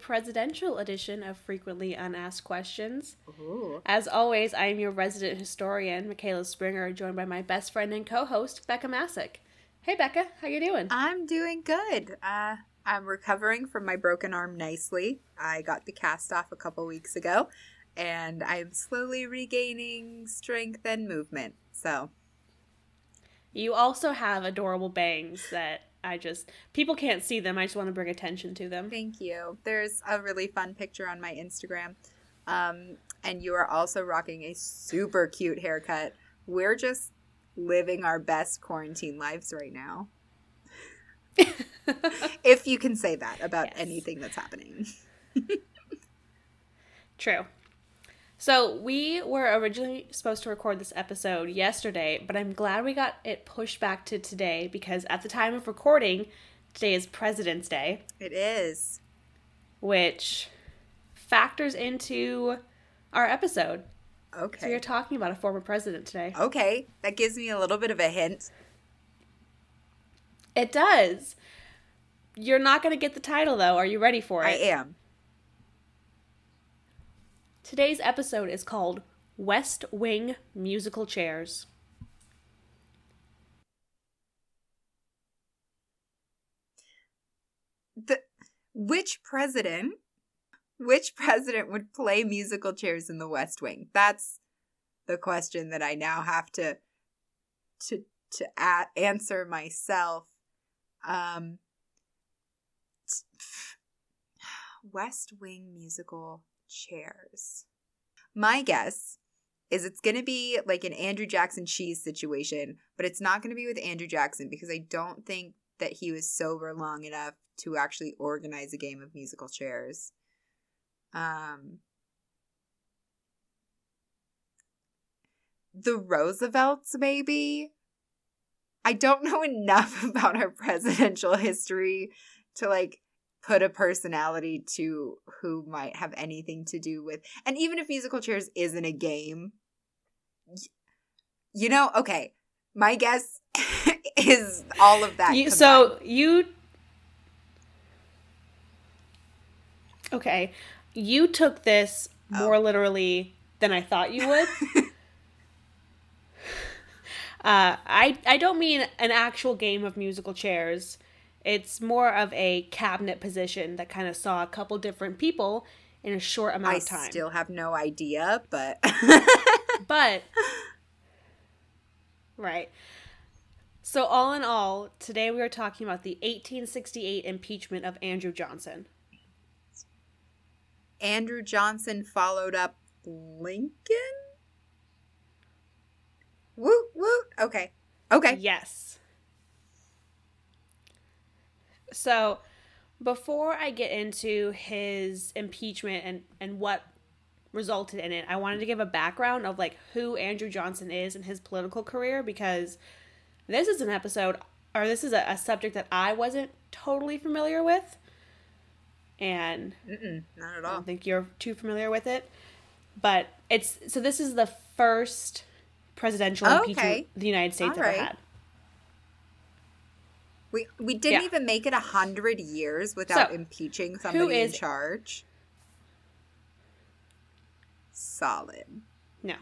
presidential edition of Frequently Unasked Questions. Ooh. As always, I am your resident historian, Michaela Springer, joined by my best friend and co-host, Becca Masick. Hey Becca, how you doing? I'm doing good. Uh, I'm recovering from my broken arm nicely. I got the cast off a couple weeks ago, and I'm slowly regaining strength and movement. So, You also have adorable bangs that I just people can't see them. I just want to bring attention to them. thank you. There's a really fun picture on my Instagram. Um, and you are also rocking a super cute haircut. We're just living our best quarantine lives right now. If you can say that about Yes. anything that's happening. True. So we were originally supposed to record this episode yesterday, but I'm glad we got it pushed back to today because at the time of recording, today is President's Day, It is. which factors into our episode. Okay. So you're talking about a former president today. Okay, that gives me a little bit of a hint. It does. You're not going to get the title though. Are you ready for it? I am. Today's episode is called West Wing Musical Chairs. The which president which president would play musical chairs in the West Wing? That's the question that I now have to to to a- answer myself. Um West Wing musical chairs. My guess is it's going to be like an Andrew Jackson cheese situation, but it's not going to be with Andrew Jackson because I don't think that he was sober long enough to actually organize a game of musical chairs. Um The Roosevelts maybe. I don't know enough about our presidential history to like put a personality to who might have anything to do with and even if musical chairs isn't a game you know okay my guess is all of that You, combined. so you okay you took this more Oh. literally than i thought you would uh, I, I don't mean an actual game of musical chairs it's more of a cabinet position that kind of saw a couple different people in a short amount I of time I still have no idea, but But right. So all in all, today we are talking about the 1868 impeachment of Andrew Johnson. Andrew Johnson followed up Lincoln. Woot woot. Okay. Okay. Yes. So, before I get into his impeachment and and what resulted in it, I wanted to give a background of like who Andrew Johnson is and his political career because this is an episode or this is a, a subject that I wasn't totally familiar with. And Mm-mm, not at all. I don't think you're too familiar with it. But it's so this is the first presidential Okay. impeachment the United States All ever right. had. We we didn't Yeah. even make it a hundred years without So, impeaching somebody in charge. Solid. No.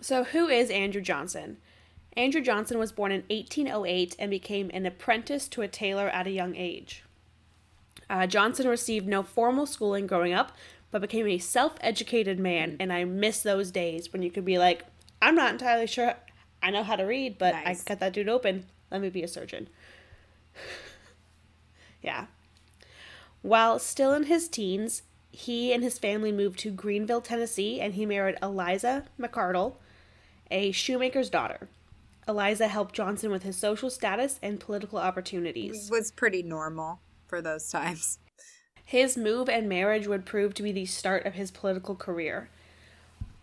so, who is Andrew Johnson? Andrew Johnson was born in 1808 and became an apprentice to a tailor at a young age. Uh, Johnson received no formal schooling growing up, but became a self educated man, and I miss those days when you could be like, I'm not entirely sure I know how to read, but I cut that dude open. Let me be a surgeon. yeah. While still in his teens, he and his family moved to Greeneville, Tennessee, and he married Eliza McCardle, a shoemaker's daughter. Eliza helped Johnson with his social status and political opportunities. Was pretty normal for those times. His move and marriage would prove to be the start of his political career.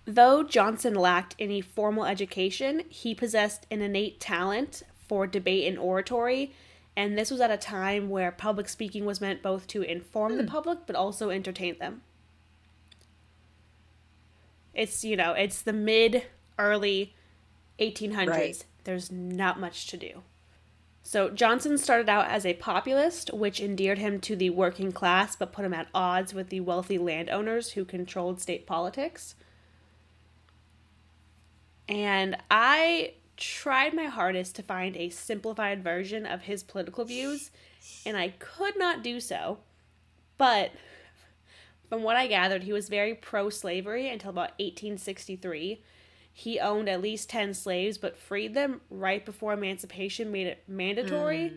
Though Johnson lacked any formal education, he possessed an innate talent for debate and oratory, and this was at a time where public speaking was meant both to inform the hmm. public but also entertain them. It's, you know, it's the mid early 1800s, Right. there's not much to do. So Johnson started out as a populist, which endeared him to the working class but put him at odds with the wealthy landowners who controlled state politics. And I tried my hardest to find a simplified version of his political views, and I could not do so. But from what I gathered, he was very pro slavery until about 1863. He owned at least 10 slaves, but freed them right before emancipation made it mandatory.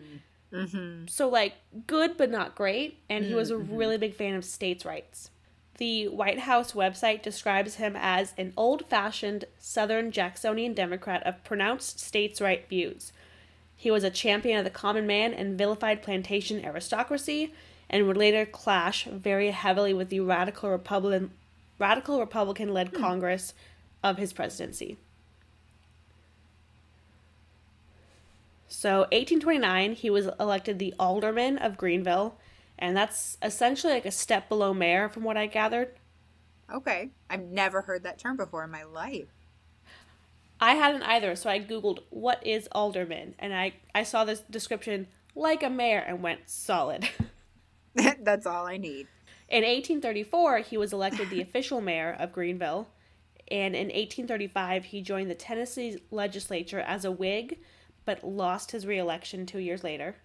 Mm. Mm-hmm. So, like, good but not great. And he was a mm-hmm. really big fan of states' rights. The White House website describes him as an old fashioned Southern Jacksonian Democrat of pronounced states' right views. He was a champion of the common man and vilified plantation aristocracy, and would later clash very heavily with the radical Republican, radical Republican led hmm. Congress of his presidency. So, 1829, he was elected the alderman of Greeneville, and that's essentially like a step below mayor, from what I gathered. Okay. I've never heard that term before in my life. I hadn't either, so I googled what is alderman, and I I saw this description like a mayor and went solid. That's all I need. In 1834, he was elected the official mayor of Greeneville, and in 1835 he joined the Tennessee legislature as a Whig, but lost his reelection 2 years later.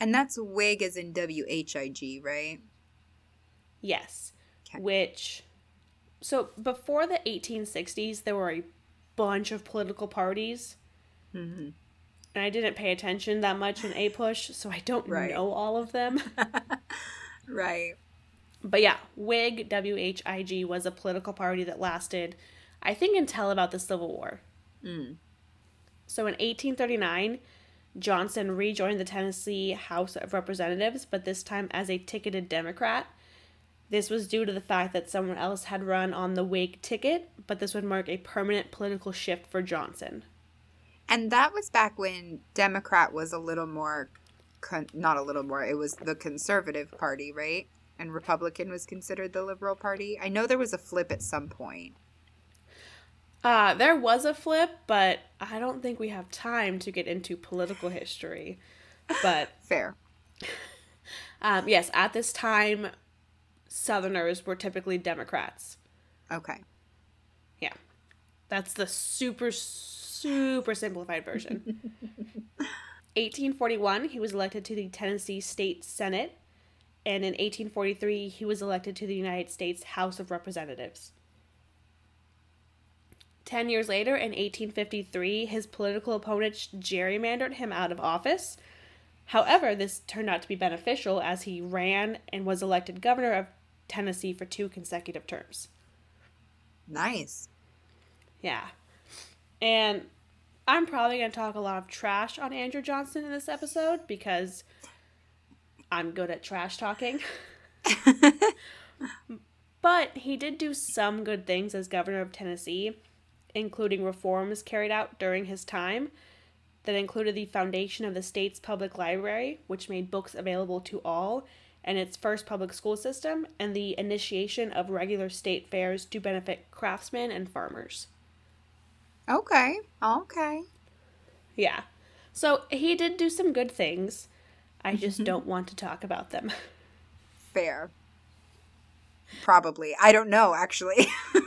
And that's wig as in W H I G, right? Yes. Okay. Which so before the 1860s there were a bunch of political parties. Mm-hmm. And I didn't pay attention that much in APUSH, so I don't Right. know all of them. Right. But yeah, Whig, W H I G, was a political party that lasted, I think, until about the Civil War. Mm. So in 1839, Johnson rejoined the Tennessee House of Representatives, but this time as a ticketed Democrat. This was due to the fact that someone else had run on the Whig ticket, but this would mark a permanent political shift for Johnson. And that was back when Democrat was a little more, con- not a little more, it was the conservative party, right? And Republican was considered the liberal party. I know there was a flip at some point. Uh, there was a flip, but I don't think we have time to get into political history. But Fair. um, yes, at this time, Southerners were typically Democrats. Okay. Yeah. That's the super, super simplified version. 1841, he was elected to the Tennessee State Senate. And in 1843, he was elected to the United States House of Representatives. Ten years later, in 1853, his political opponents gerrymandered him out of office. However, this turned out to be beneficial as he ran and was elected governor of Tennessee for two consecutive terms. Nice. Yeah. And I'm probably going to talk a lot of trash on Andrew Johnson in this episode because I'm good at trash talking. but he did do some good things as governor of Tennessee, including reforms carried out during his time that included the foundation of the state's public library, which made books available to all, and its first public school system, and the initiation of regular state fairs to benefit craftsmen and farmers. Okay. Okay. Yeah. So he did do some good things. I just mm-hmm. don't want to talk about them. Fair. Probably. I don't know, actually.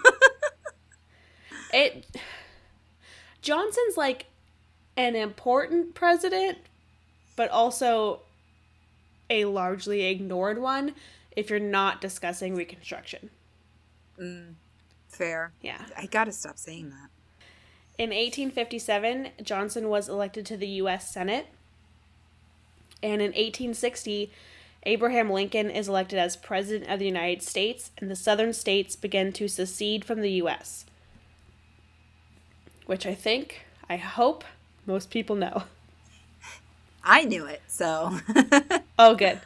It Johnson's like an important president, but also a largely ignored one if you're not discussing reconstruction. Mm. Fair. Yeah. I gotta stop saying that. In 1857, Johnson was elected to the U.S. Senate. And in 1860, Abraham Lincoln is elected as President of the United States, and the southern states begin to secede from the U.S. Which I think, I hope, most people know. I knew it, so. Oh, good.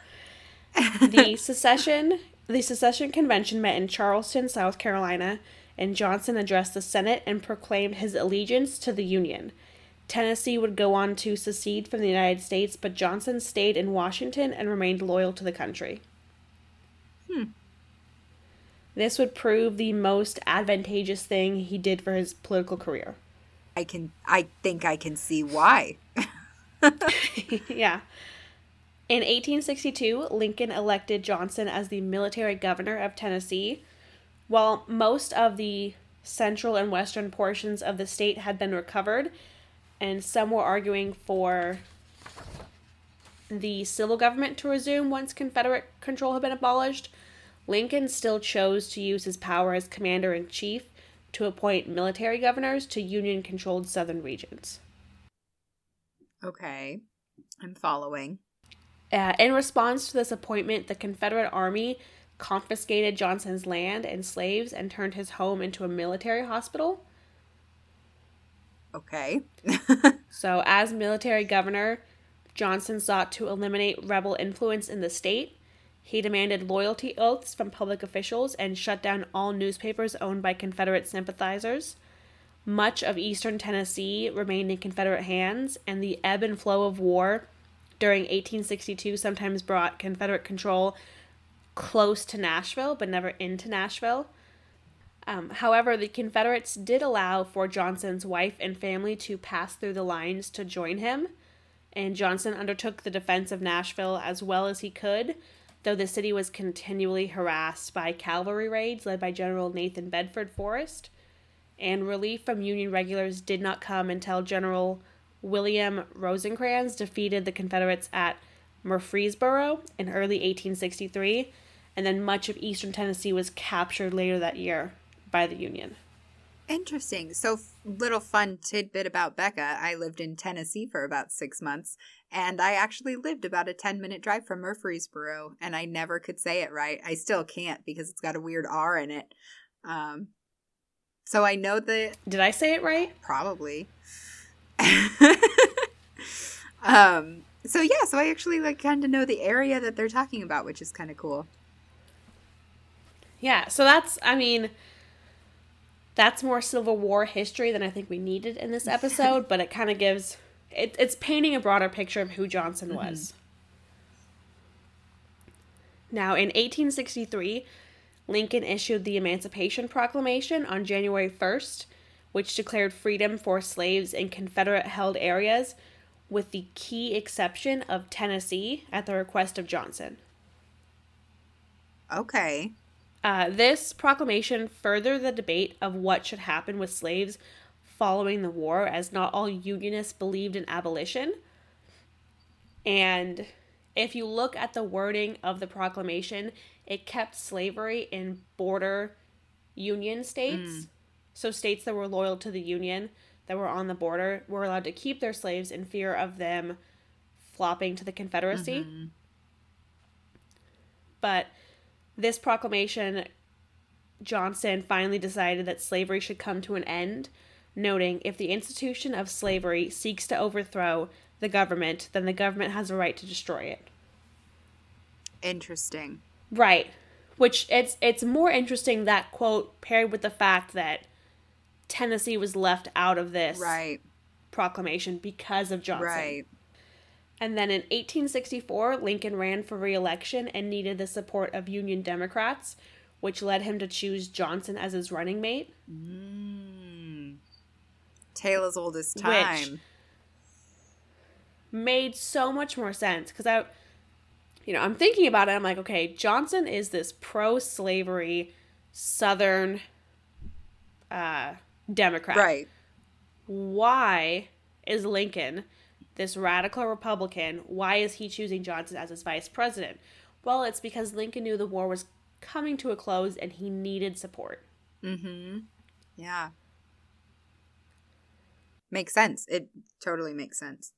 The secession, the secession convention met in Charleston, South Carolina, and Johnson addressed the Senate and proclaimed his allegiance to the Union. Tennessee would go on to secede from the United States, but Johnson stayed in Washington and remained loyal to the country. Hmm. This would prove the most advantageous thing he did for his political career. I can I think I can see why. yeah. In 1862, Lincoln elected Johnson as the military governor of Tennessee. While most of the central and western portions of the state had been recovered, and some were arguing for the civil government to resume once Confederate control had been abolished, Lincoln still chose to use his power as commander in chief to appoint military governors to Union controlled southern regions. Okay, I'm following. Uh, in response to this appointment, the Confederate Army confiscated Johnson's land and slaves and turned his home into a military hospital. Okay. so, as military governor, Johnson sought to eliminate rebel influence in the state. He demanded loyalty oaths from public officials and shut down all newspapers owned by Confederate sympathizers. Much of eastern Tennessee remained in Confederate hands, and the ebb and flow of war during 1862 sometimes brought Confederate control close to Nashville, but never into Nashville. Um, however, the Confederates did allow for Johnson's wife and family to pass through the lines to join him, and Johnson undertook the defense of Nashville as well as he could, though the city was continually harassed by cavalry raids led by General Nathan Bedford Forrest, and relief from Union regulars did not come until General William Rosecrans defeated the Confederates at Murfreesboro in early 1863, and then much of eastern Tennessee was captured later that year by the Union. Interesting. So, little fun tidbit about Becca. I lived in Tennessee for about six months, and I actually lived about a 10 minute drive from Murfreesboro, and I never could say it right. I still can't because it's got a weird R in it. Um, so, I know that. Did I say it right? Probably. um, so, yeah, so I actually like kind of know the area that they're talking about, which is kind of cool. Yeah, so that's, I mean that's more Civil War history than I think we needed in this episode, but it kind of gives it, it's painting a broader picture of who Johnson mm-hmm. was. Now, in 1863, Lincoln issued the Emancipation Proclamation on January 1st, which declared freedom for slaves in Confederate held areas, with the key exception of Tennessee at the request of Johnson. Okay. Uh, this proclamation furthered the debate of what should happen with slaves following the war, as not all Unionists believed in abolition. And if you look at the wording of the proclamation, it kept slavery in border Union states. Mm. So, states that were loyal to the Union, that were on the border, were allowed to keep their slaves in fear of them flopping to the Confederacy. Mm-hmm. But this proclamation, Johnson finally decided that slavery should come to an end, noting if the institution of slavery seeks to overthrow the government, then the government has a right to destroy it. Interesting. Right. Which it's it's more interesting that quote paired with the fact that Tennessee was left out of this right. proclamation because of Johnson. Right. And then in 1864, Lincoln ran for re election and needed the support of Union Democrats, which led him to choose Johnson as his running mate. Mm. Tale as old as time. Which made so much more sense because I, you know, I'm thinking about it. I'm like, okay, Johnson is this pro slavery Southern uh, Democrat. Right. Why is Lincoln? This radical Republican, why is he choosing Johnson as his vice president? Well, it's because Lincoln knew the war was coming to a close and he needed support. Mm-hmm. Yeah. Makes sense. It totally makes sense.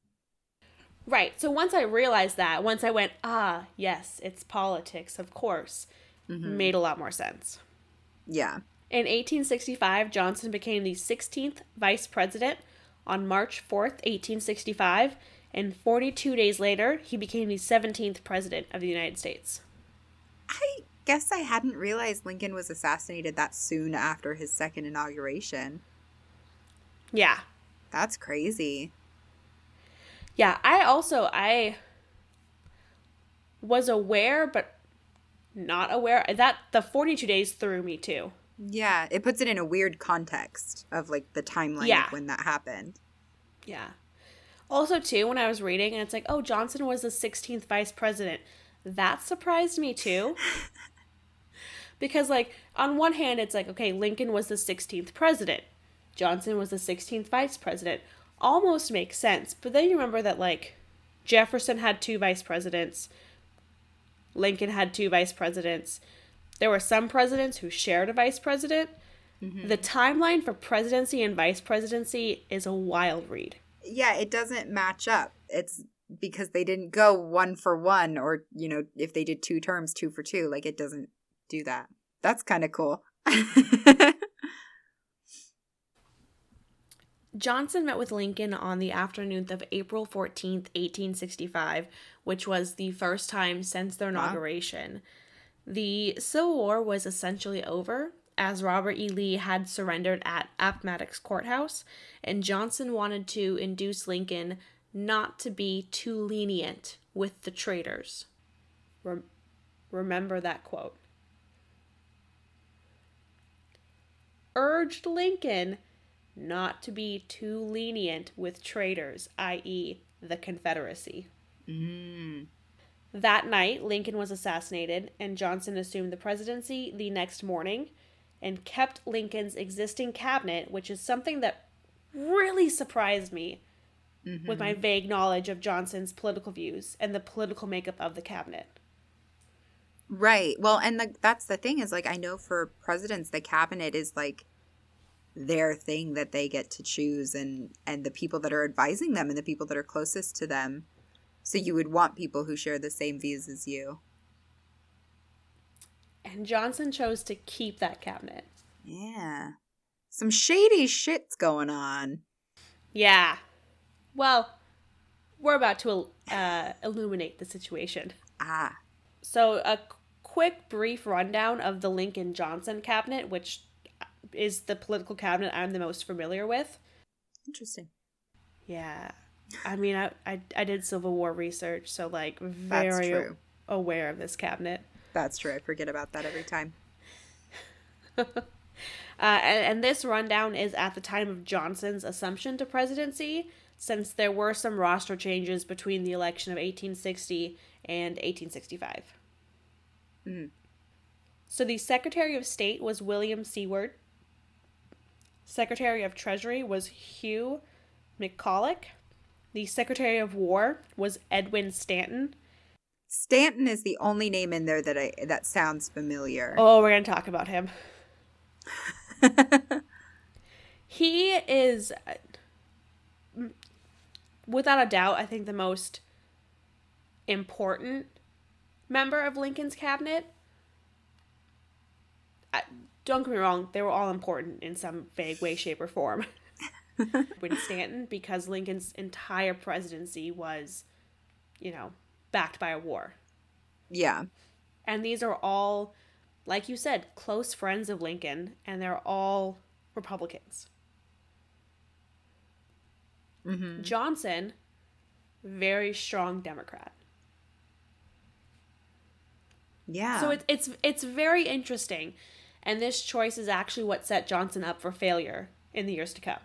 Right. So once I realized that, once I went, ah, yes, it's politics, of course, mm-hmm. made a lot more sense. Yeah. In 1865, Johnson became the 16th vice president on March 4th, 1865, and 42 days later, he became the 17th President of the United States. I guess I hadn't realized Lincoln was assassinated that soon after his second inauguration. Yeah. That's crazy. Yeah, I also I was aware but not aware that the 42 days threw me too. Yeah, it puts it in a weird context of like the timeline Yeah. when that happened. Yeah. Also, too, when I was reading, and it's like, oh, Johnson was the 16th vice president. That surprised me, too. because, like, on one hand, it's like, okay, Lincoln was the 16th president, Johnson was the 16th vice president. Almost makes sense. But then you remember that, like, Jefferson had two vice presidents, Lincoln had two vice presidents. There were some presidents who shared a vice president. Mm-hmm. The timeline for presidency and vice presidency is a wild read. Yeah, it doesn't match up. It's because they didn't go one for one, or, you know, if they did two terms, two for two. Like, it doesn't do that. That's kind of cool. Johnson met with Lincoln on the afternoon of April 14th, 1865, which was the first time since their Wow. The Civil War was essentially over, as Robert E. Lee had surrendered at Appomattox Courthouse, and Johnson wanted to induce Lincoln not to be too lenient with the traitors. Rem- remember that quote. Urged Lincoln not to be too lenient with traitors, i.e., the Confederacy. mm. That night, Lincoln was assassinated, and Johnson assumed the presidency the next morning and kept Lincoln's existing cabinet, which is something that really surprised me with my mm-hmm. vague knowledge of Johnson's political views and the political makeup of the cabinet. Right. Well, and the, that's the thing is like I know for presidents the cabinet is like their thing that they get to choose and and the people that are advising them and the people that are closest to them. So you would want people who share the same views as you. And Johnson chose to keep that cabinet. Yeah. Some shady shit's going on. Yeah. Well, we're about to uh, illuminate the situation. Ah. So, a quick, brief rundown of the Lincoln Johnson cabinet, which is the political cabinet I'm the most familiar with. Interesting. Yeah. I mean, I, I, I did Civil War research, so, like, very aware of this cabinet. That's true. I forget about that every time. Uh, and, and this rundown is at the time of Johnson's assumption to presidency, since there were some roster changes between the election of 1860 and 1865. Mhm. So the Secretary of State was William Seward. Secretary of Treasury was Hugh McCulloch. The Secretary of War was Edwin Stanton. Stanton is the only name in there that I that sounds familiar. Oh, we're going to talk about him. he is uh, without a doubt i think the most important member of lincoln's cabinet I, don't get me wrong they were all important in some vague way shape or form with stanton because lincoln's entire presidency was you know backed by a war. Yeah. and these are all like you said close friends of lincoln and they're all republicans. Hmm johnson very strong democrat. Yeah. so it's it's it's very interesting. And this choice is actually what set johnson up for failure in the years to come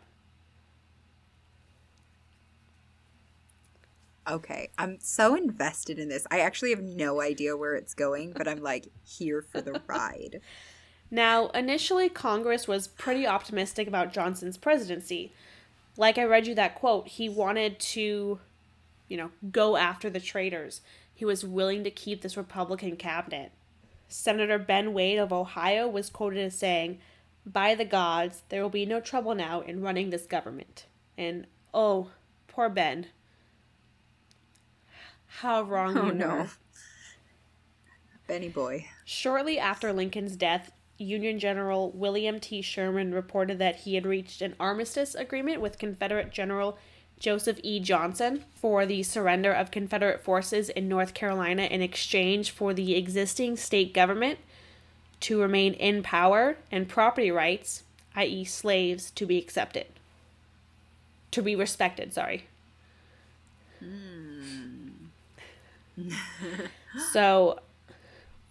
Okay, I'm so invested in this. I actually have no idea where it's going, but I'm like here for the ride. Now, initially, Congress was pretty optimistic about Johnson's presidency. Like I read you that quote, he wanted to, you know, go after the traitors. He was willing to keep this Republican cabinet. Senator Ben Wade of Ohio was quoted as saying, By the gods, there will be no trouble now in running this government. And oh, poor Ben. How wrong Oh you no. were. Benny boy. Shortly after Lincoln's death, Union General William T. Sherman reported that he had reached an armistice agreement with Confederate General Joseph E. Johnston for the surrender of Confederate forces in North Carolina in exchange for the existing state government to remain in power and property rights, i.e., slaves, to be accepted. To be respected, sorry. Hmm. so,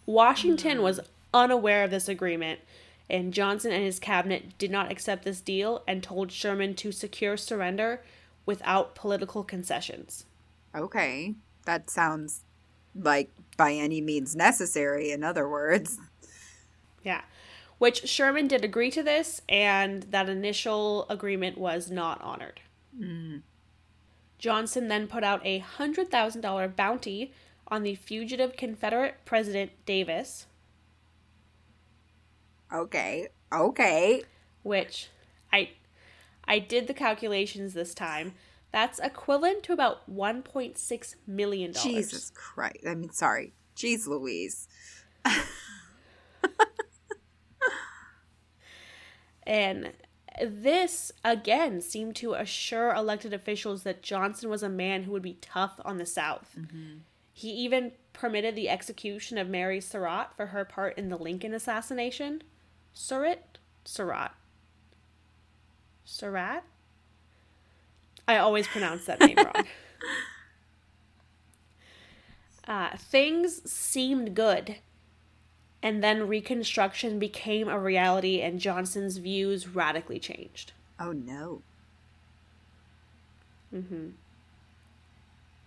Washington was unaware of this agreement, And Johnson and his cabinet did not accept this deal and told Sherman to secure surrender without political concessions. Okay. That sounds like by any means necessary, in other words. Yeah. Which Sherman did agree to this, and that initial agreement was not honored. Mm. Johnson then put out a $100,000 bounty on the fugitive Confederate President Davis. Okay. Okay. Which I I did the calculations this time. That's equivalent to about 1.6 million dollars. Jesus Christ. I mean, sorry. Jeez Louise. and this again seemed to assure elected officials that Johnson was a man who would be tough on the South. Mm-hmm. He even permitted the execution of Mary Surratt for her part in the Lincoln assassination. Surratt? Surratt. Surratt? I always pronounce that name wrong. Uh, things seemed good. And then Reconstruction became a reality, and Johnson's views radically changed. Oh no. Mm hmm.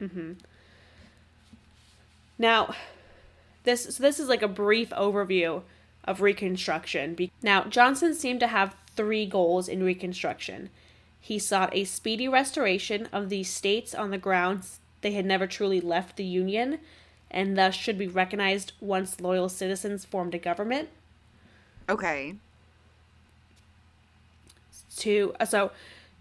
Mm hmm. Now, this so this is like a brief overview of Reconstruction. Now, Johnson seemed to have three goals in Reconstruction. He sought a speedy restoration of the states on the grounds they had never truly left the Union, and thus should be recognized once loyal citizens formed a government. Okay. To uh, so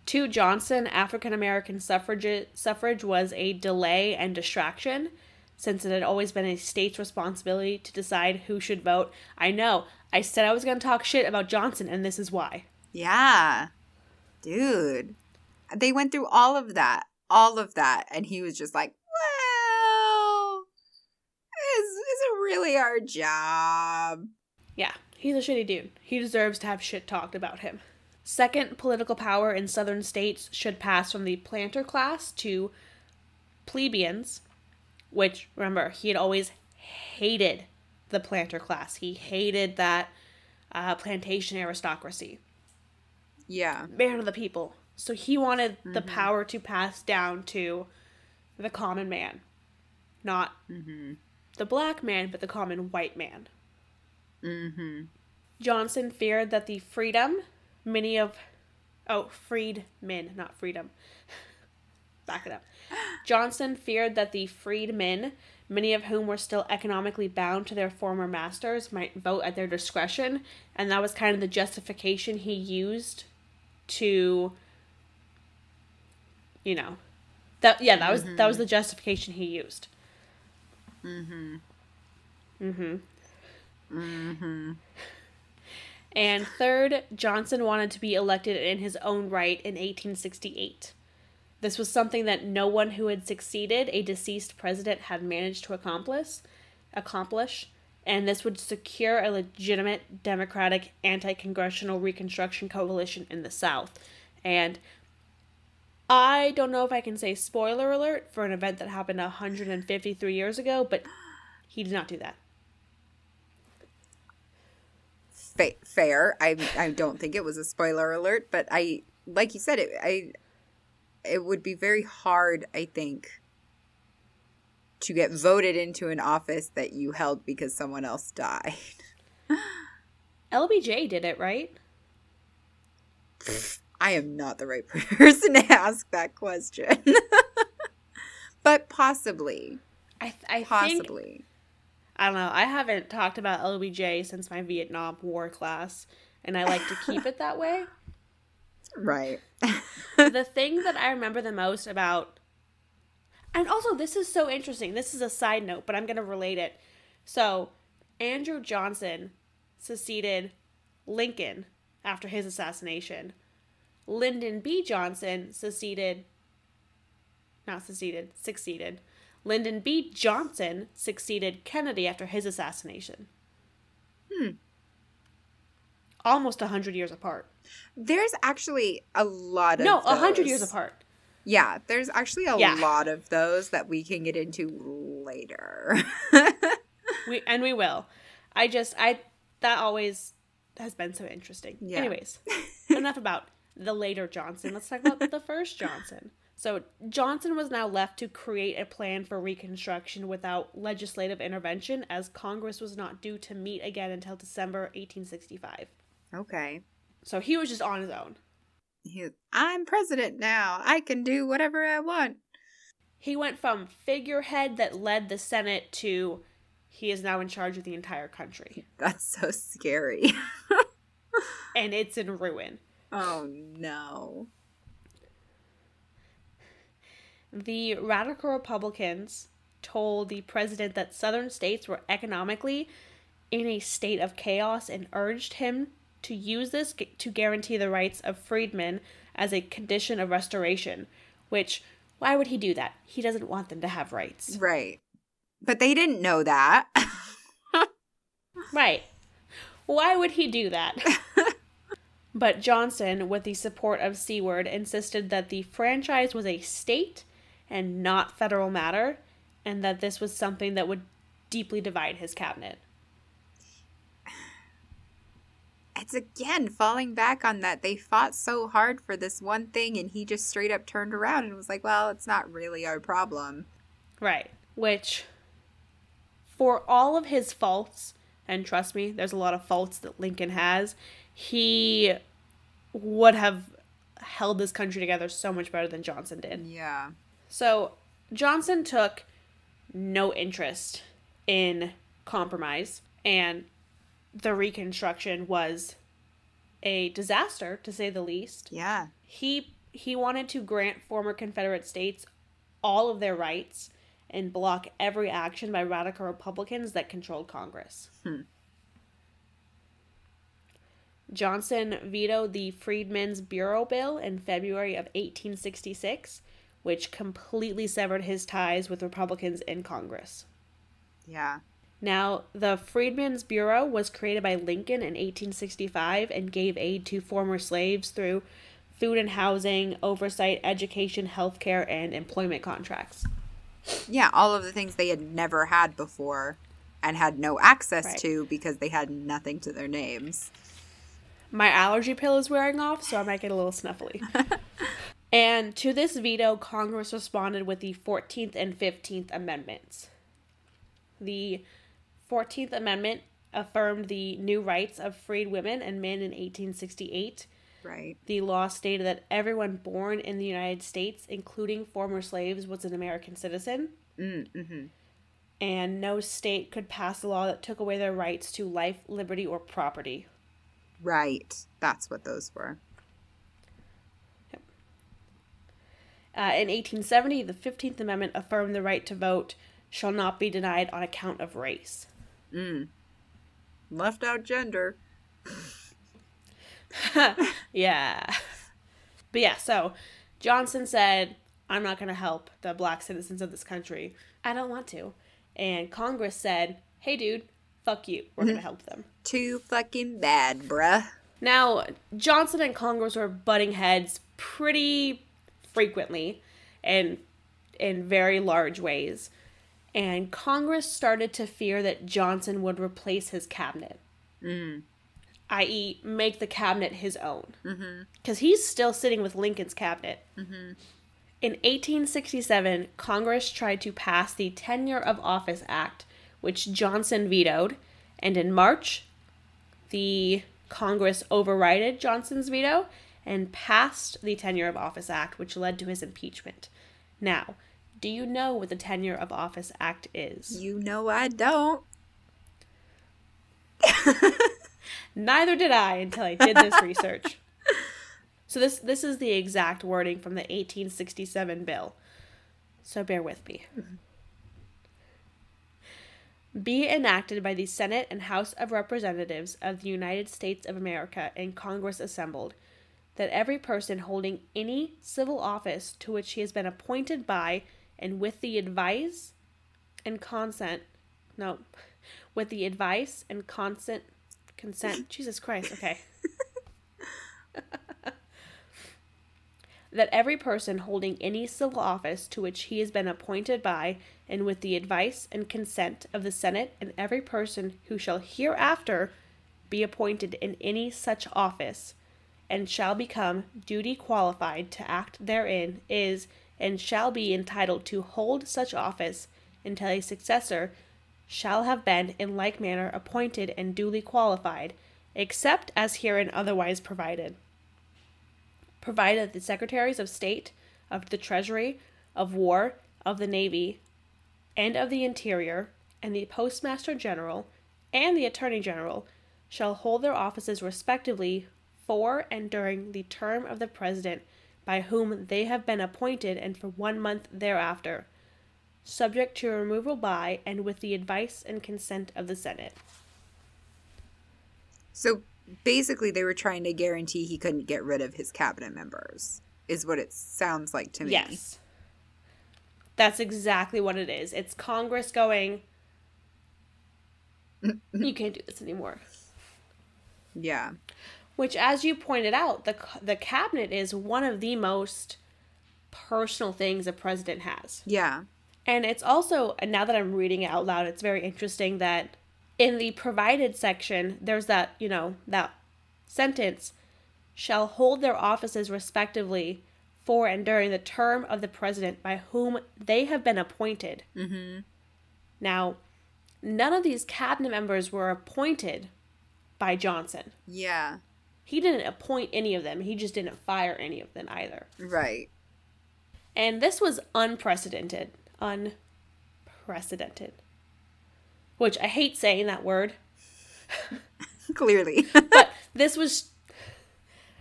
to Johnson, African American suffrage suffrage was a delay and distraction, since it had always been a state's responsibility to decide who should vote. I know. I said I was going to talk shit about Johnson, and this is why. Yeah. Dude. They went through all of that. All of that. And he was just like, well, is, is it really our job? Yeah, he's a shitty dude. He deserves to have shit talked about him. Second, political power in southern states should pass from the planter class to plebeians, which, remember, he had always hated the planter class. He hated that uh, plantation aristocracy. Yeah. Man of the people. So he wanted mm-hmm. the power to pass down to the common man, not mm-hmm. The black man, but the common white man. Mm-hmm. Johnson feared that the freedom many of oh freedmen, not freedom. Back it up. Johnson feared that the freedmen, many of whom were still economically bound to their former masters, might vote at their discretion, and that was kind of the justification he used to you know that yeah that was mm-hmm. that was the justification he used mhm Mm-hmm. Mm-hmm. and third johnson wanted to be elected in his own right in 1868 this was something that no one who had succeeded a deceased president had managed to accomplish accomplish and this would secure a legitimate democratic anti-congressional reconstruction coalition in the south and I don't know if I can say spoiler alert for an event that happened 153 years ago, but he did not do that. fair. I I don't think it was a spoiler alert, but I like you said it I it would be very hard, I think, to get voted into an office that you held because someone else died. LBJ did it, right? I am not the right person to ask that question. but possibly. I, I possibly. Think, I don't know. I haven't talked about LBJ since my Vietnam War class, and I like to keep it that way. Right. the thing that I remember the most about, and also this is so interesting. This is a side note, but I'm going to relate it. So, Andrew Johnson seceded Lincoln after his assassination Lyndon B. Johnson succeeded, not succeeded, succeeded. Lyndon B. Johnson succeeded Kennedy after his assassination. Hmm. Almost a hundred years apart. There's actually a lot of no, a hundred years apart. Yeah, there's actually a yeah. lot of those that we can get into later. we and we will. I just I that always has been so interesting. Yeah. Anyways, enough about the later Johnson. Let's talk about the first Johnson. So Johnson was now left to create a plan for Reconstruction without legislative intervention, as Congress was not due to meet again until December 1865. Okay. So he was just on his own. He, I'm president now. I can do whatever I want. He went from figurehead that led the Senate to he is now in charge of the entire country. That's so scary. and it's in ruin. Oh no. The radical Republicans told the president that southern states were economically in a state of chaos and urged him to use this to guarantee the rights of freedmen as a condition of restoration, which why would he do that? He doesn't want them to have rights. Right. But they didn't know that. Right. Why would he do that? but Johnson, with the support of Seward, insisted that the franchise was a state and not federal matter, and that this was something that would deeply divide his cabinet. it's again falling back on that they fought so hard for this one thing and he just straight up turned around and was like, "Well, it's not really our problem." Right. Which, for all of his faults, and trust me, there's a lot of faults that Lincoln has, he would have held this country together so much better than Johnson did. Yeah. So Johnson took no interest in compromise, and the Reconstruction was a disaster to say the least. Yeah. He he wanted to grant former Confederate states all of their rights and block every action by radical Republicans that controlled Congress. Hmm. Johnson vetoed the Freedmen's Bureau Bill in February of 1866, which completely severed his ties with Republicans in Congress. Yeah. Now, the Freedmen's Bureau was created by Lincoln in 1865 and gave aid to former slaves through food and housing, oversight, education, healthcare, and employment contracts. Yeah, all of the things they had never had before and had no access Right. to because they had nothing to their names. My allergy pill is wearing off, so I might get a little snuffly. and to this veto, Congress responded with the 14th and 15th Amendments. The 14th Amendment affirmed the new rights of freed women and men in 1868. Right. The law stated that everyone born in the United States, including former slaves, was an American citizen, Mm, hmm and no state could pass a law that took away their rights to life, liberty, or property. Right. That's what those were. Uh, in 1870, the 15th Amendment affirmed the right to vote shall not be denied on account of race. Mm. Left out gender. yeah. But yeah, so Johnson said, I'm not going to help the black citizens of this country. I don't want to. And Congress said, hey, dude, fuck you. We're going to help them. Too fucking bad, bruh. Now, Johnson and Congress were butting heads pretty frequently and in very large ways. And Congress started to fear that Johnson would replace his cabinet, Mm. i.e., make the cabinet his own. Mm-hmm. Because he's still sitting with Lincoln's cabinet. Mm-hmm. In 1867, Congress tried to pass the Tenure of Office Act, which Johnson vetoed, and in March, the Congress overrided Johnson's veto and passed the Tenure of Office Act, which led to his impeachment. Now, do you know what the Tenure of Office Act is? You know I don't. Neither did I until I did this research. So this this is the exact wording from the 1867 bill. So bear with me. Mm-hmm. Be enacted by the Senate and House of Representatives of the United States of America and Congress assembled that every person holding any civil office to which he has been appointed by and with the advice and consent no with the advice and consent consent jesus christ okay. That every person holding any civil office to which he has been appointed by and with the advice and consent of the senate and every person who shall hereafter be appointed in any such office and shall become duty qualified to act therein is and shall be entitled to hold such office until a successor shall have been in like manner appointed and duly qualified, except as herein otherwise provided. Provided that the Secretaries of State, of the Treasury, of War, of the Navy, and of the Interior, and the Postmaster General, and the Attorney General shall hold their offices respectively for and during the term of the President by whom they have been appointed and for one month thereafter, subject to removal by and with the advice and consent of the Senate. So basically, they were trying to guarantee he couldn't get rid of his cabinet members, is what it sounds like to me. Yes. That's exactly what it is. It's Congress going, you can't do this anymore. Yeah. Which, as you pointed out, the the cabinet is one of the most personal things a president has. Yeah. And it's also now that I'm reading it out loud, it's very interesting that in the provided section, there's that you know that sentence shall hold their offices respectively for and during the term of the president by whom they have been appointed. Mm-hmm. Now, none of these cabinet members were appointed by Johnson. Yeah. He didn't appoint any of them, he just didn't fire any of them either. Right. And this was unprecedented. Unprecedented. Which I hate saying that word. Clearly. but this was.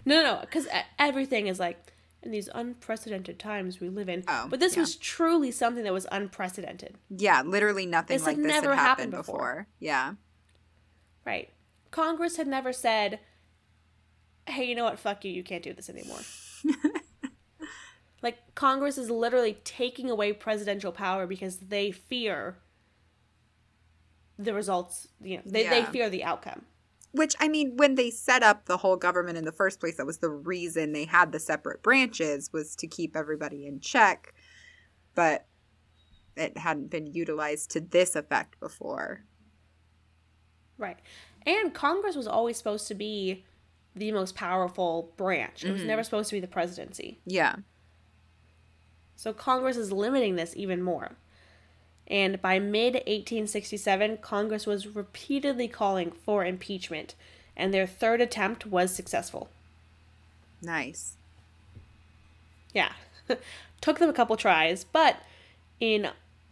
No, no, because everything is like in these unprecedented times we live in. Oh, but this yeah. was truly something that was unprecedented. yeah, literally nothing This like had this never had happened, happened before. before. Yeah. Right. Congress had never said, hey, you know what? Fuck you. You can't do this anymore. like, Congress is literally taking away presidential power because they fear the results. You know, they, they fear the outcome. Which, I mean, when they set up the whole government in the first place, that was the reason they had the separate branches, was to keep everybody in check. But it hadn't been utilized to this effect before. Right. And Congress was always supposed to be the most powerful branch, it was Mhm. never supposed to be the presidency. Yeah. So Congress is limiting this even more. And by mid 1867, Congress was repeatedly calling for impeachment, and their third attempt was successful. Nice. Yeah. Took them a couple tries, but in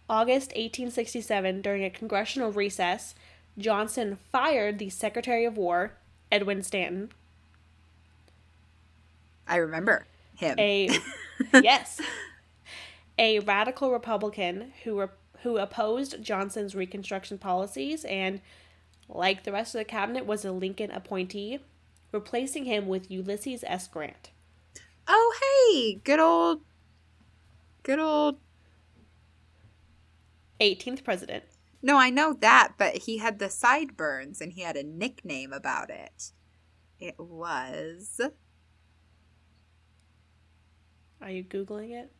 August 1867, during a congressional recess, Johnson fired the Secretary of War, Edwin Stanton, I remember him. a yes, a radical Republican who were who opposed Johnson's Reconstruction policies and, like the rest of the cabinet, was a Lincoln appointee, replacing him with Ulysses S. Grant. oh, hey! Good old. Good old. 18th president. No, I know that, but he had the sideburns and he had a nickname about it. It was. Are you googling it?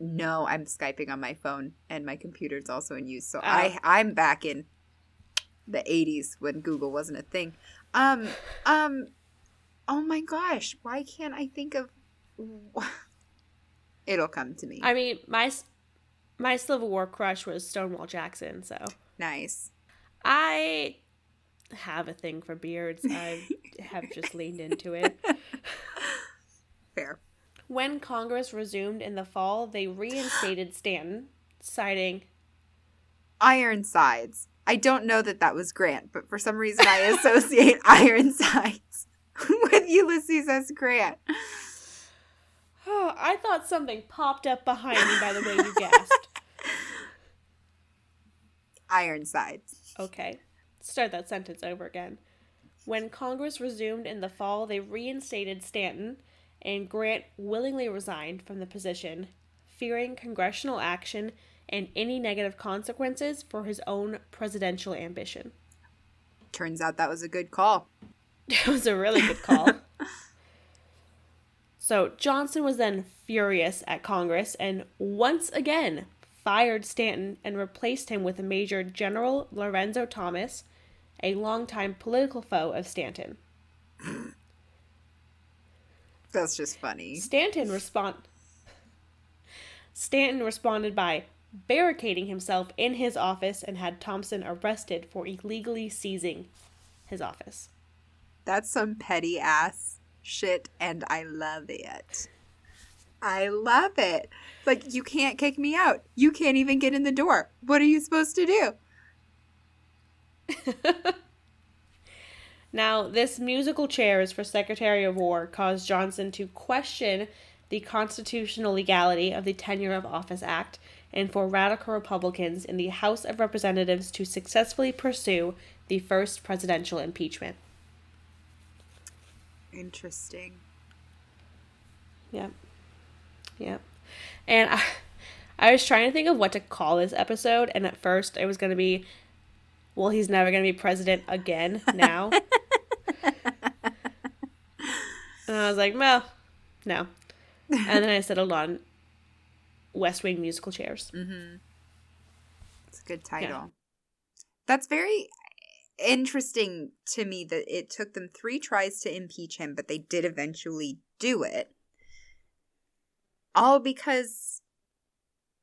No, I'm Skyping on my phone and my computer's also in use. So Oh. I I'm back in the 80s when Google wasn't a thing. Um um oh my gosh, why can't I think of It'll come to me. I mean, my my Civil War crush was Stonewall Jackson, so nice. I have a thing for beards. I have just leaned into it. Fair. When Congress resumed in the fall, they reinstated Stanton, citing Ironsides. I don't know that that was Grant, but for some reason I associate Ironsides with Ulysses S. Grant. Oh, I thought something popped up behind me by the way you gasped. Ironsides. Okay, start that sentence over again. When Congress resumed in the fall, they reinstated Stanton, and Grant willingly resigned from the position, fearing congressional action and any negative consequences for his own presidential ambition. Turns out that was a good call. It was a really good call. so Johnson was then furious at Congress and once again fired Stanton and replaced him with Major General Lorenzo Thomas, a longtime political foe of Stanton. That's just funny. Stanton respond Stanton responded by barricading himself in his office and had Thompson arrested for illegally seizing his office. That's some petty ass shit, and I love it. I love it. Like, you can't kick me out. You can't even get in the door. What are you supposed to do? now, this musical chairs for Secretary of War caused Johnson to question the constitutional legality of the Tenure of Office Act and for radical Republicans in the House of Representatives to successfully pursue the first presidential impeachment. Interesting. Yep. Yep. And I, I was trying to think of what to call this episode, and at first it was going to be, well, he's never going to be president again now. and I was like, well, no. And then I settled on West Wing musical chairs. Mm-hmm. It's a good title. Yeah. That's very interesting to me that it took them three tries to impeach him, but they did eventually do it. All because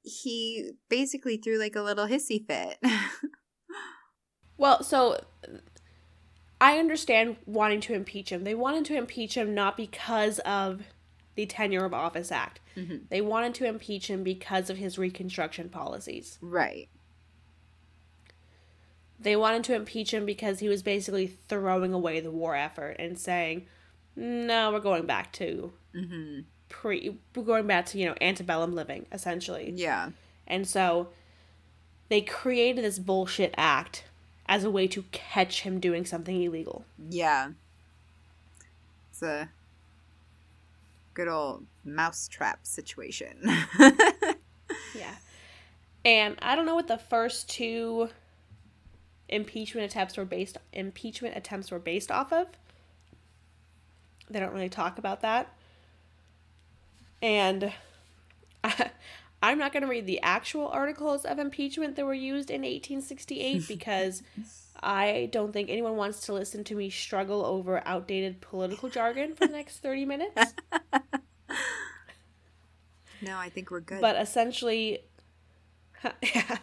he basically threw like a little hissy fit. well, so I understand wanting to impeach him. They wanted to impeach him not because of the Tenure of Office Act. Mm-hmm. They wanted to impeach him because of his Reconstruction policies. Right. They wanted to impeach him because he was basically throwing away the war effort and saying, "No, we're going back to mm-hmm. pre, we're going back to you know antebellum living, essentially." Yeah. And so they created this bullshit act as a way to catch him doing something illegal. Yeah. It's a good old mousetrap situation. yeah. And I don't know what the first two impeachment attempts were based impeachment attempts were based off of. They don't really talk about that. And I, I'm not going to read the actual articles of impeachment that were used in 1868 because I don't think anyone wants to listen to me struggle over outdated political jargon for the next 30 minutes. No, I think we're good. But essentially, yeah.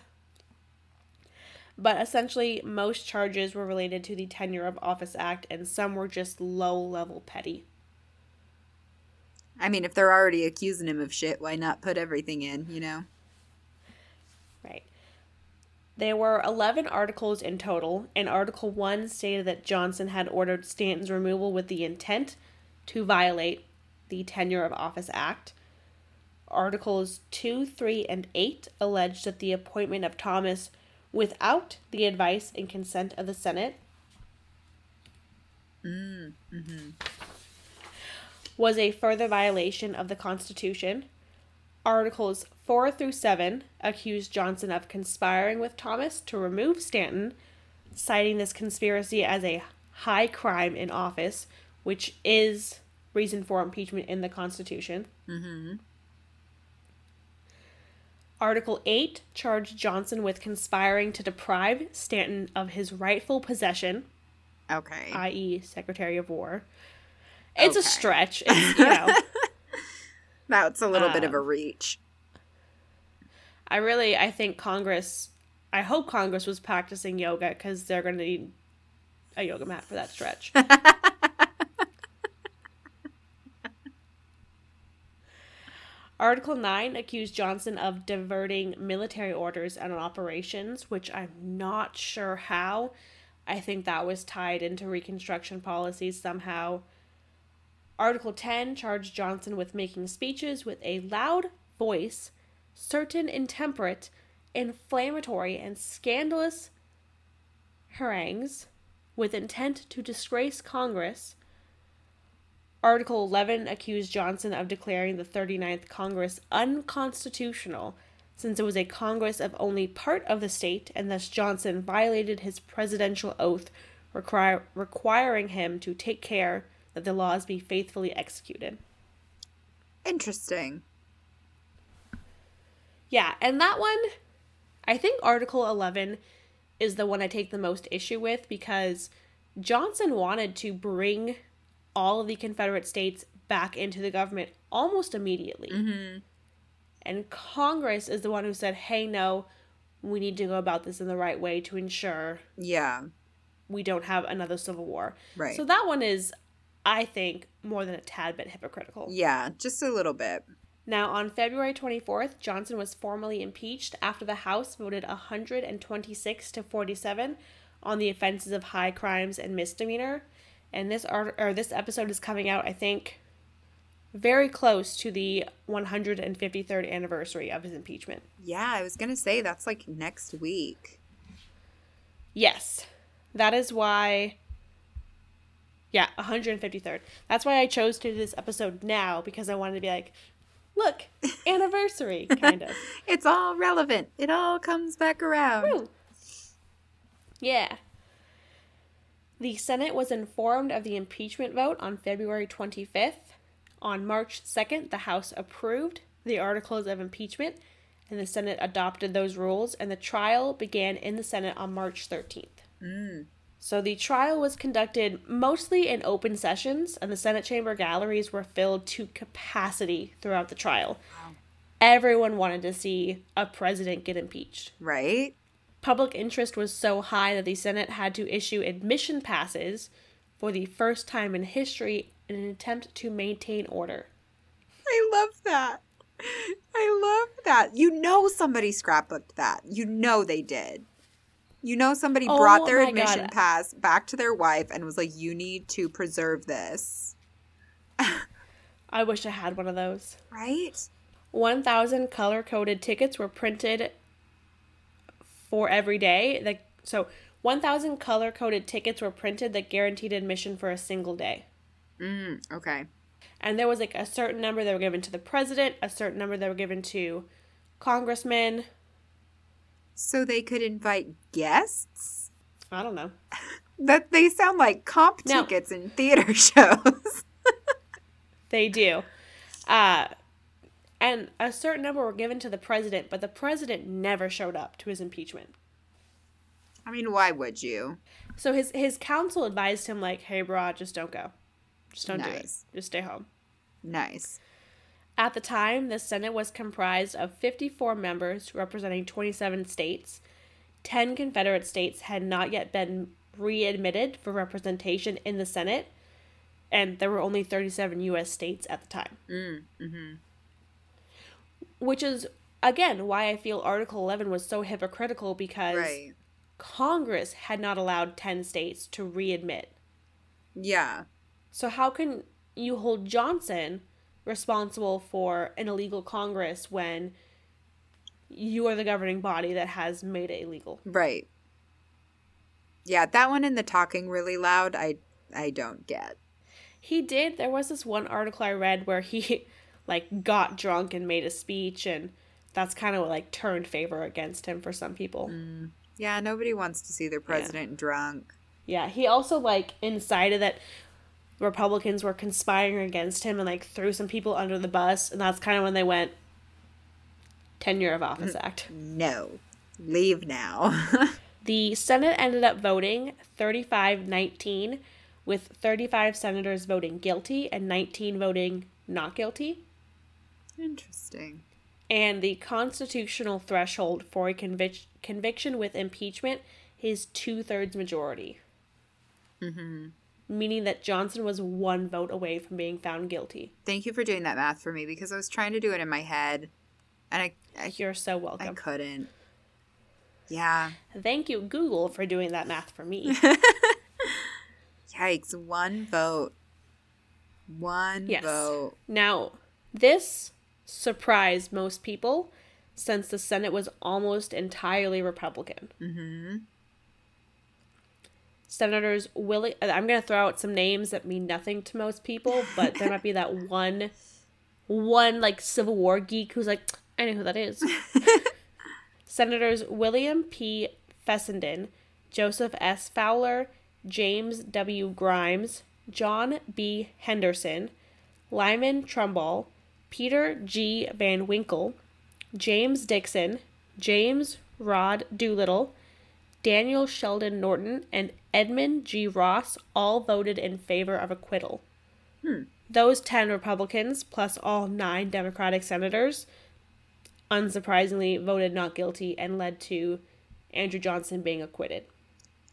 But essentially, most charges were related to the Tenure of Office Act, and some were just low level petty. I mean, if they're already accusing him of shit, why not put everything in, you know? Right. There were 11 articles in total, and Article 1 stated that Johnson had ordered Stanton's removal with the intent to violate the Tenure of Office Act. Articles 2, 3, and 8 alleged that the appointment of Thomas without the advice and consent of the Senate mm, mm-hmm. Was a further violation of the Constitution. Articles 4 through 7 accused Johnson of conspiring with Thomas to remove Stanton, citing this conspiracy as a high crime in office, which is reason for impeachment in the Constitution. Mm-hmm. Article 8 charged Johnson with conspiring to deprive Stanton of his rightful possession. Okay. I.e., Secretary of War. It's okay. a stretch. It's, you know. That's a little bit of a um, reach. I really, I think Congress, I hope Congress was practicing yoga because they're going to need a yoga mat for that stretch. Article 9 accused Johnson of diverting military orders and operations, which I'm not sure how. I think that was tied into Reconstruction policies somehow. Article 10 charged Johnson with making speeches with a loud voice, certain intemperate, inflammatory, and scandalous harangues with intent to disgrace Congress. Article 11 accused Johnson of declaring the 39th Congress unconstitutional since it was a Congress of only part of the state, and thus Johnson violated his presidential oath require, requiring him to take care that the laws be faithfully executed. Interesting. Yeah, and that one, I think Article 11 is the one I take the most issue with because Johnson wanted to bring all of the Confederate states back into the government almost immediately. Mm-hmm. And Congress is the one who said, hey, no, we need to go about this in the right way to ensure Yeah. we don't have another civil war. Right. So that one is, I think, more than a tad bit hypocritical. yeah, just a little bit. Now, on February 24th, Johnson was formally impeached after the House voted 126 to 47 on the offenses of high crimes and misdemeanor. And this art or this episode is coming out, I think, very close to the 153rd anniversary of his impeachment. Yeah, I was gonna say that's like next week. Yes. That is why Yeah, 153rd. That's why I chose to do this episode now because I wanted to be like, look, anniversary kind of. It's all relevant. It all comes back around. Yeah. The Senate was informed of the impeachment vote on February 25th. On March 2nd, the House approved the articles of impeachment, and the Senate adopted those rules, and the trial began in the Senate on March 13th. Mm. So the trial was conducted mostly in open sessions, and the Senate chamber galleries were filled to capacity throughout the trial. Wow. Everyone wanted to see a president get impeached. Right? Public interest was so high that the Senate had to issue admission passes for the first time in history in an attempt to maintain order. I love that. I love that. You know somebody scrapbooked that. You know they did. You know somebody Oh brought their admission God. pass back to their wife and was like, "You need to preserve this." I wish I had one of those. Right? 1,000 color coded tickets were printed for every day. Like so 1,000 color coded tickets were printed that guaranteed admission for a single day. Mm, okay. And there was like a certain number that were given to the president, a certain number that were given to congressmen. So they could invite guests? I don't know. That they sound like comp No. tickets in theater shows. They do. Uh, and a certain number were given to the president, but the president never showed up to his impeachment. I mean, why would you? So his his counsel advised him like, "Hey, bro, just don't go. Just don't do it. Just stay home." Nice. At the time, the Senate was comprised of 54 members representing 27 states. 10 Confederate states had not yet been readmitted for representation in the Senate, and there were only 37 U.S. states at the time. Mm, mm-hmm. Which is, again, why I feel Article 11 was so hypocritical because Right. Congress had not allowed 10 states to readmit. Yeah. So, how can you hold Johnson responsible for an illegal Congress when you are the governing body that has made it illegal? Right. Yeah, that one in the talking really loud, I I don't get. He did. There was this one article I read where he like got drunk and made a speech and that's kind of what like turned favor against him for some people. Mm. Yeah, nobody wants to see their president drunk. Yeah, he also like incited that Republicans were conspiring against him and like threw some people under the bus and that's kind of when they went tenure of office act. No. Leave now. The Senate ended up voting 35 19, with 35 senators voting guilty and 19 voting not guilty. Interesting. And the constitutional threshold for a convic- conviction with impeachment is two thirds majority, hmm meaning that Johnson was one vote away from being found guilty. Thank you for doing that math for me because I was trying to do it in my head and I I, You're so welcome. I couldn't. Yeah. Thank you, Google, for doing that math for me. Yikes, one vote. One Yes. vote. Now, this surprised most people since the Senate was almost entirely Republican. Mhm. Senators Willie I'm going to throw out some names that mean nothing to most people, but there might be that one one like Civil War geek who's like, I know who that is. Senators William P. Fessenden, Joseph S. Fowler, James W. Grimes, John B. Henderson, Lyman Trumbull, Peter G. Van Winkle, James Dixon, James Rood Doolittle, Daniel Sheldon Norton, and Edmund G. Ross all voted in favor of acquittal. Hmm. Those 10 Republicans, plus all nine Democratic senators, unsurprisingly voted not guilty and led to Andrew Johnson being acquitted.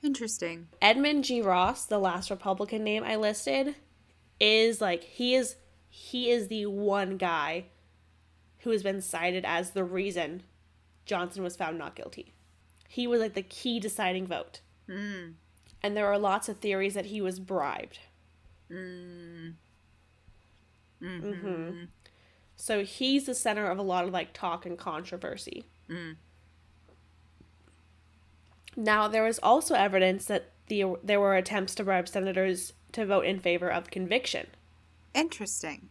Interesting. Edmund G. Ross, the last Republican name I listed, is like he is he is the one guy who has been cited as the reason Johnson was found not guilty. He was like the key deciding vote. Mm. And there are lots of theories that he was bribed. Mm. Mm-hmm. So he's the center of a lot of like talk and controversy. Mm. Now there was also evidence that the there were attempts to bribe senators to vote in favor of conviction. Interesting.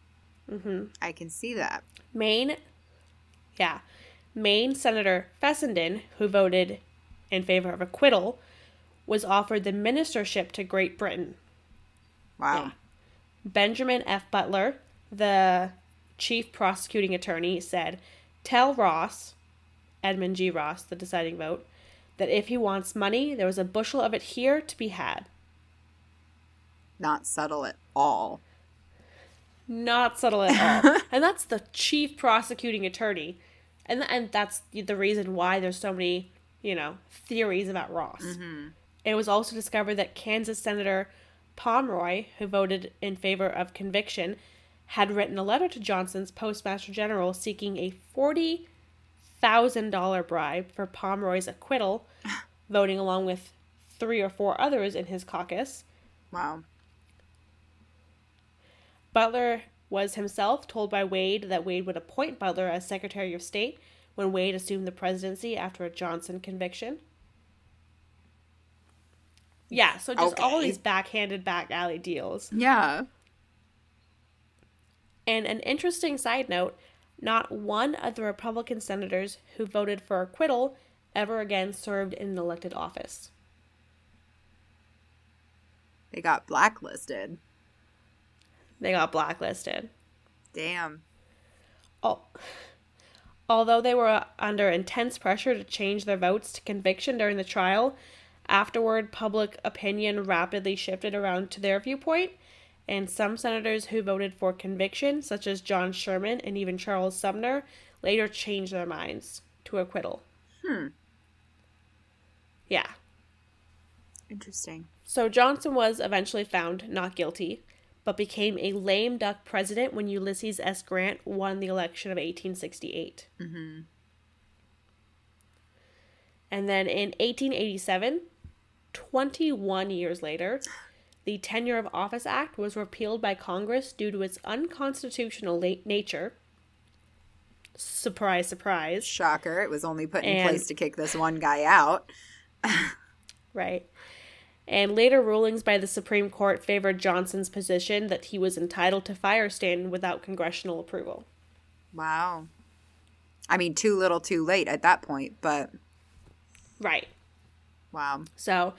Mm-hmm. I can see that. Maine, yeah, Maine Senator Fessenden, who voted in favor of acquittal, was offered the ministership to Great Britain. Wow. Yeah. Benjamin F. Butler, the chief prosecuting attorney, said, Tell Ross, Edmund G. Ross, the deciding vote, that if he wants money, there was a bushel of it here to be had. Not subtle at all. Not subtle at all. and that's the chief prosecuting attorney. And, and that's the reason why there's so many, you know, theories about Ross. Mm-hmm. It was also discovered that Kansas Senator Pomeroy, who voted in favor of conviction, had written a letter to Johnson's Postmaster General seeking a $40,000 bribe for Pomeroy's acquittal, voting along with three or four others in his caucus. Wow. Butler was himself told by Wade that Wade would appoint Butler as Secretary of State when Wade assumed the presidency after a Johnson conviction. Yeah, so just all these backhanded back alley deals. Yeah. And an interesting side note not one of the Republican senators who voted for acquittal ever again served in an elected office. They got blacklisted. They got blacklisted. Damn. Oh. Although they were under intense pressure to change their votes to conviction during the trial, afterward public opinion rapidly shifted around to their viewpoint, and some senators who voted for conviction, such as John Sherman and even Charles Sumner, later changed their minds to acquittal. Hmm. Yeah. Interesting. So Johnson was eventually found not guilty, but became a lame duck president when Ulysses S. Grant won the election of 1868. Mm-hmm. And then in 1887, 21 years later, the Tenure of Office Act was repealed by Congress due to its unconstitutional la- nature. Surprise, surprise. Shocker. It was only put in And- place to kick this one guy out. Right. And later rulings by the Supreme Court favored Johnson's position that he was entitled to fire Stanton without congressional approval. Wow. I mean, too little, too late at that point, but Right. wow. So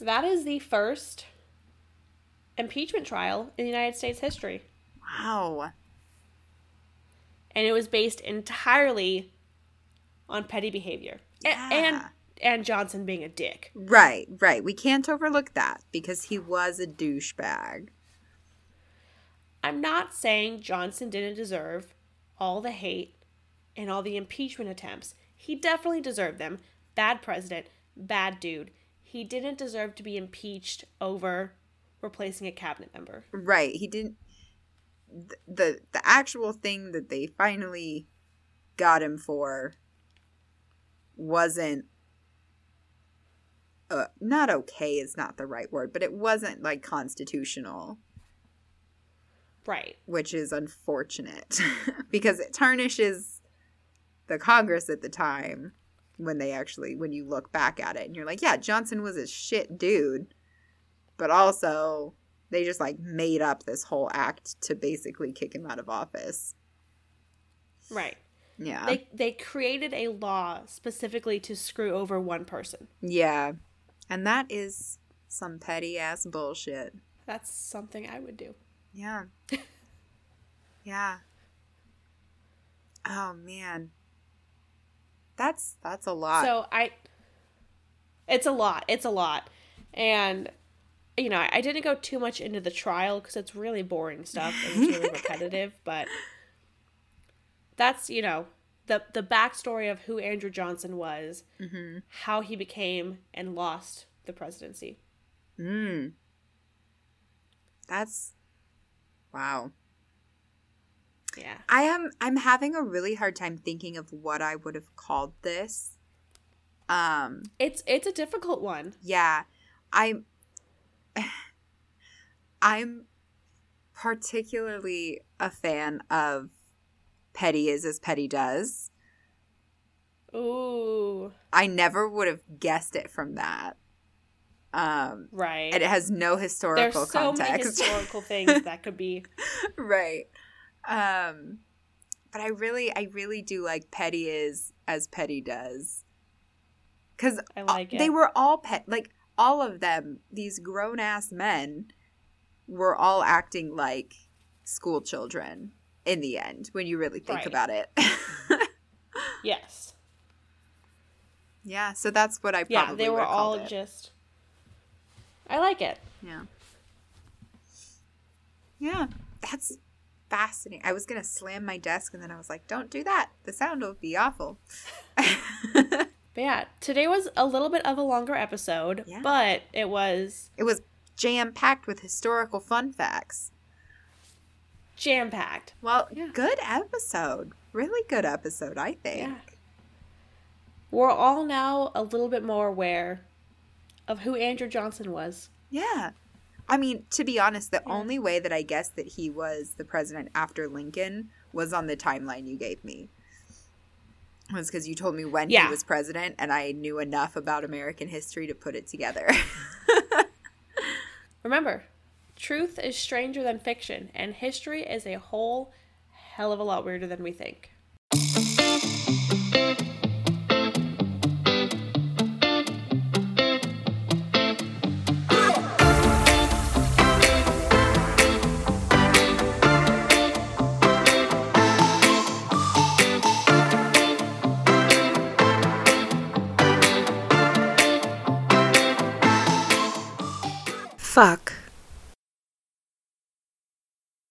that is the first impeachment trial in the United States history. Wow. And it was based entirely on petty behavior. Yeah. and and Johnson being a dick. Right, right. We can't overlook that because he was a douchebag. I'm not saying Johnson didn't deserve all the hate and all the impeachment attempts. He definitely deserved them. Bad president, bad dude. He didn't deserve to be impeached over replacing a cabinet member. Right. He didn't the the actual thing that they finally got him for wasn't uh, not okay is not the right word, but it wasn't like constitutional, Right. which is unfortunate because it tarnishes the Congress at the time when they actually when you look back at it and you're like, yeah, Johnson was a shit dude, but also they just like made up this whole act to basically kick him out of office. Right. Yeah. They they created a law specifically to screw over one person. yeah. And that is some petty ass bullshit. That's something I would do. Yeah. yeah. Oh man. That's that's a lot. So I It's a lot. It's a lot. And you know, I didn't go too much into the trial because it's really boring stuff and it's really repetitive, but that's, you know, the the backstory of who Andrew Johnson was, Mm-hmm. how he became and lost the presidency. Mm. That's wow. Yeah. I am I'm having a really hard time thinking of what I would have called this. Um It's it's a difficult one. yeah. I'm I'm particularly a fan of Petty is as Petty does. Ooh. I never would have guessed it from that. Um Right. and it has no historical There's so many context. historical things that could be right. Um but I really I really do like Petty is as Petty does. I like it. they were all pet like all of them these grown ass men were all acting like school children in the end when you really think Right. about it. Yes. yeah, so that's what I probably Yeah, they were all it. just I like it. Yeah. Yeah, that's fascinating. I was going to slam my desk and then I was like, don't do that. The sound will be awful. But yeah, today was a little bit of a longer episode, Yeah. but it was it was jam packed with historical fun facts. Jam packed. Well, Yeah. good episode. Really good episode, I think. Yeah. We're all now a little bit more aware of who Andrew Johnson was. Yeah. I mean, to be honest, the Yeah. only way that I guessed that he was the president after Lincoln was on the timeline you gave me. It Was because you told me when Yeah. he was president, and I knew enough about American history to put it together. Remember, truth is stranger than fiction, and history is a whole hell of a lot weirder than we think. Fuck.